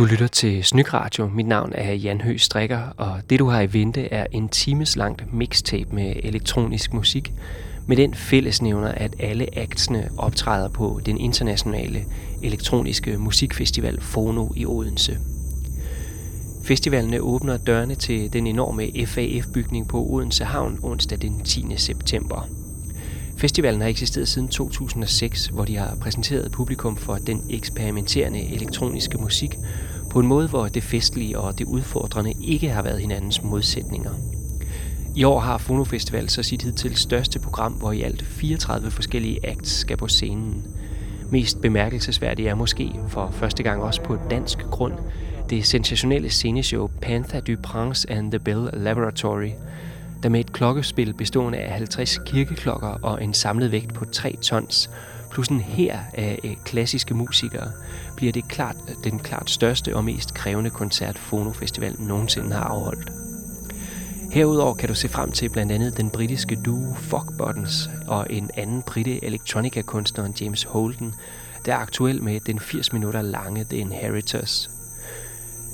Du lytter til Snyk Radio. Mit navn er Jan Høgh Strikker, og det du har i vente er en times langt mixtape med elektronisk musik, med den fællesnævner, at alle actsene optræder på den internationale elektroniske musikfestival Fono i Odense. Festivalen åbner dørene til den enorme FAF-bygning på Odense Havn onsdag den 10. september. Festivalen har eksisteret siden 2006, hvor de har præsenteret publikum for den eksperimenterende elektroniske musik på en måde, hvor det festlige og det udfordrende ikke har været hinandens modsætninger. I år har Fonofestival så sit hidtil største program, hvor i alt 34 forskellige acts skal på scenen. Mest bemærkelsesværdigt er måske for første gang også på dansk grund det sensationelle sceneshow Panther du Prince and the Bell Laboratory, der med et klokkespil bestående af 50 kirkeklokker og en samlet vægt på 3 tons, plus en her af øh, klassiske musikere, bliver det klart øh, den klart største og mest krævende koncert Fono Festival nogensinde har afholdt. Herudover kan du se frem til blandt andet den britiske duo Fog Buttons og en anden britte elektronika-kunstner James Holden, der er aktuel med den 80 minutter lange The Inheritors.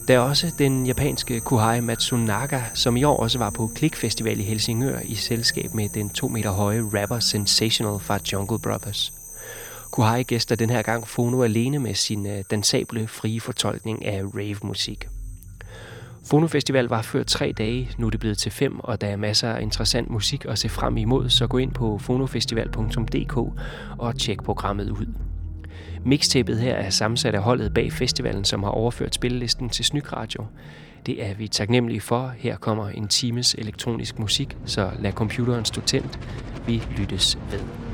Der er også den japanske Kuhai Matsunaga, som i år også var på Click Festival i Helsingør i selskab med den to meter høje rapper Sensational fra Jungle Brothers. Kuhai gæster den her gang Fono alene med sin øh, dansable, frie fortolkning af rave-musik. Fono Festival var før tre dage, nu er det blevet til fem, og der er masser af interessant musik at se frem imod, så gå ind på fonofestival.dk og tjek programmet ud. Mixtapet her er sammensat af holdet bag festivalen, som har overført spillelisten til Snyk Radio. Det er vi taknemmelige for. Her kommer en times elektronisk musik, så lad computeren stå tændt. Vi lyttes ved.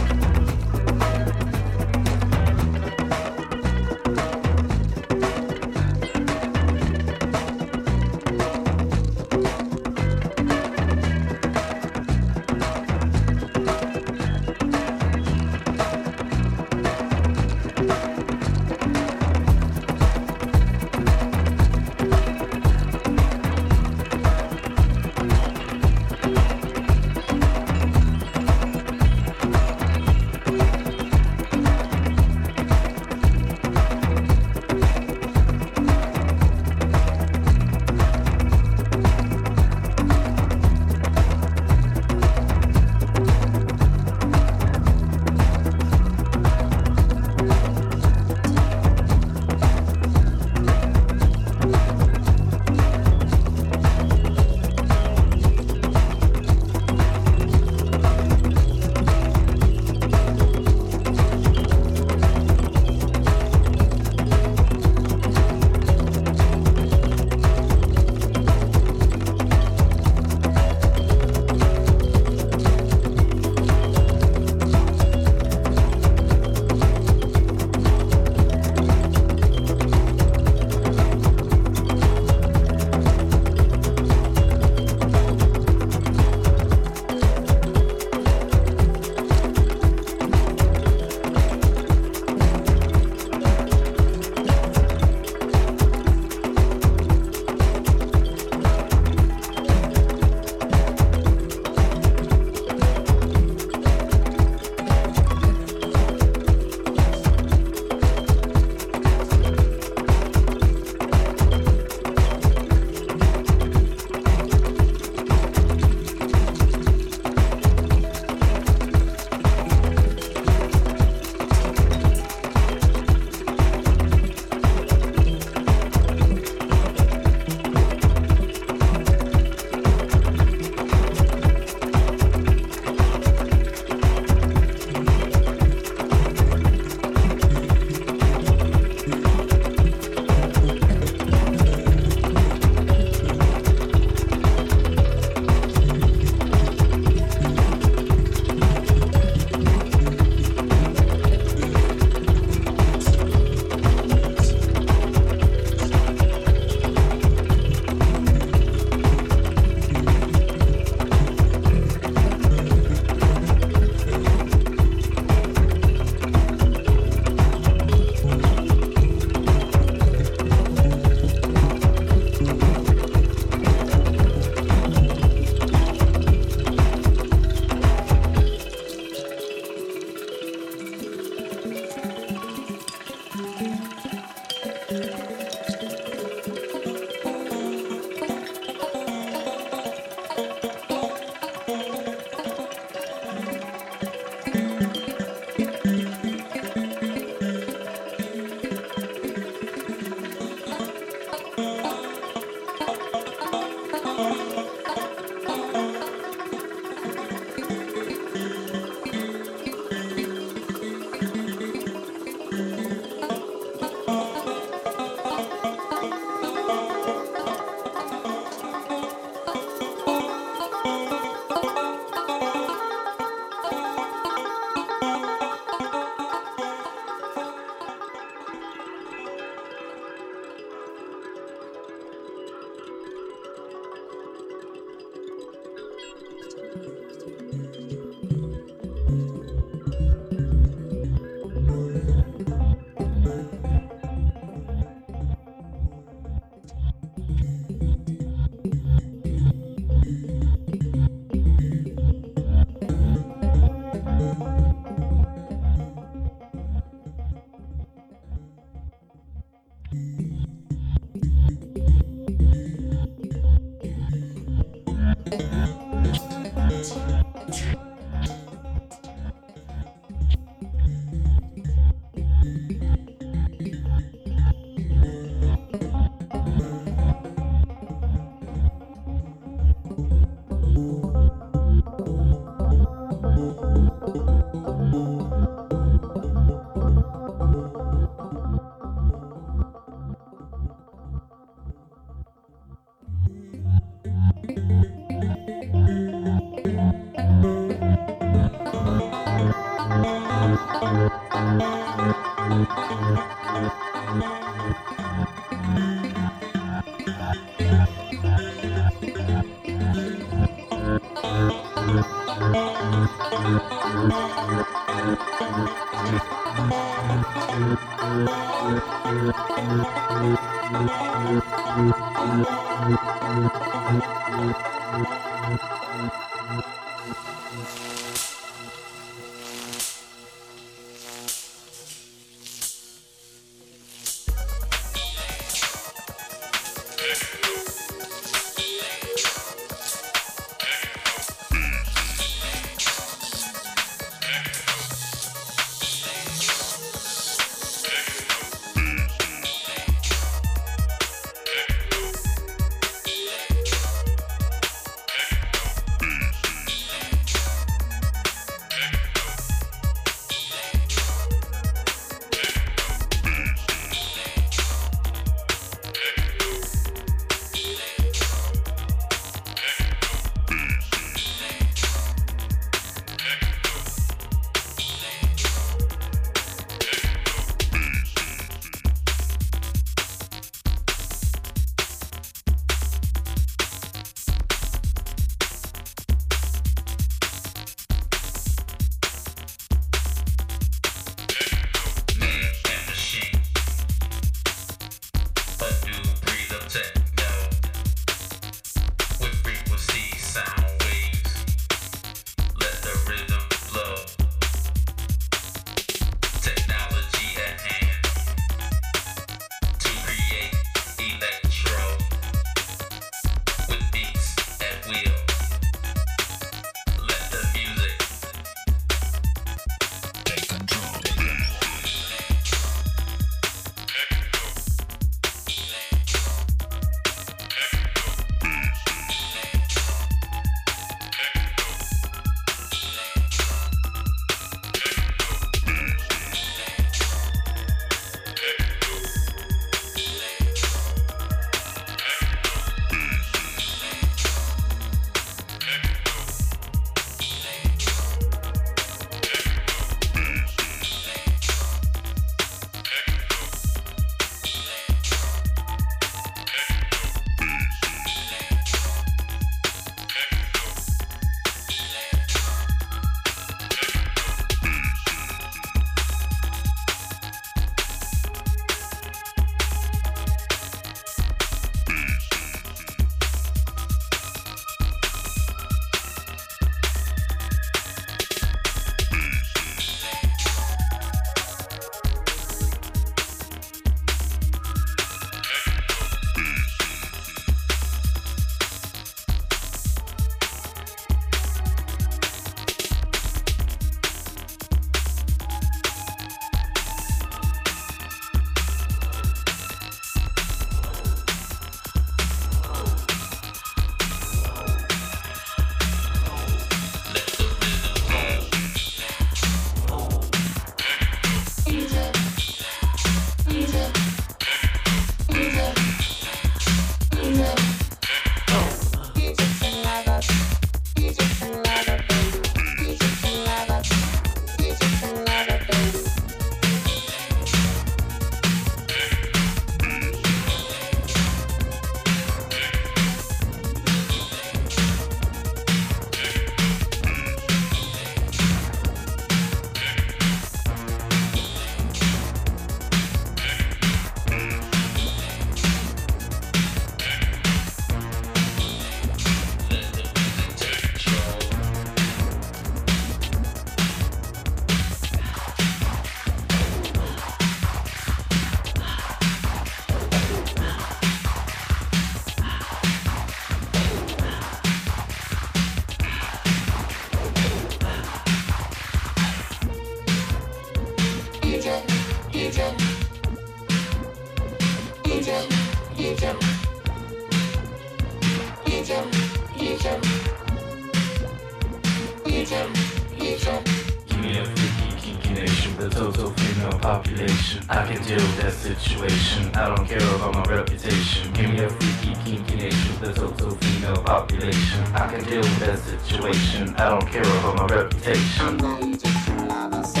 situation. I can deal with that situation. I don't care about my reputation.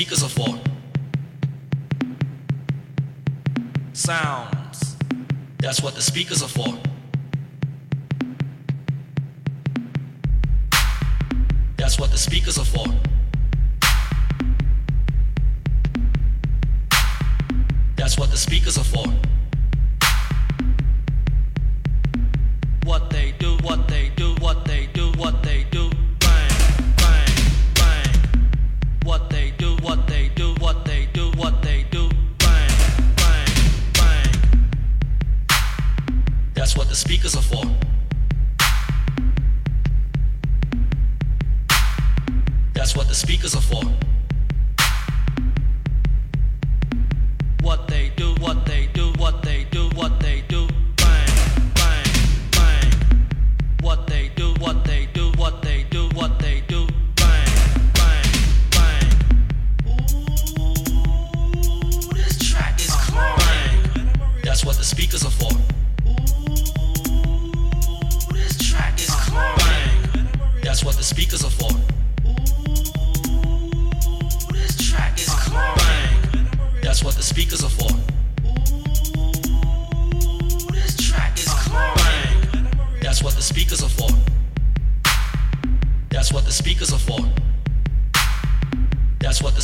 speakers are for. Sounds. That's what the speakers are for.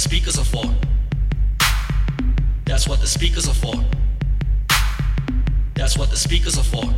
speakers are for. That's what the speakers are for. That's what the speakers are for.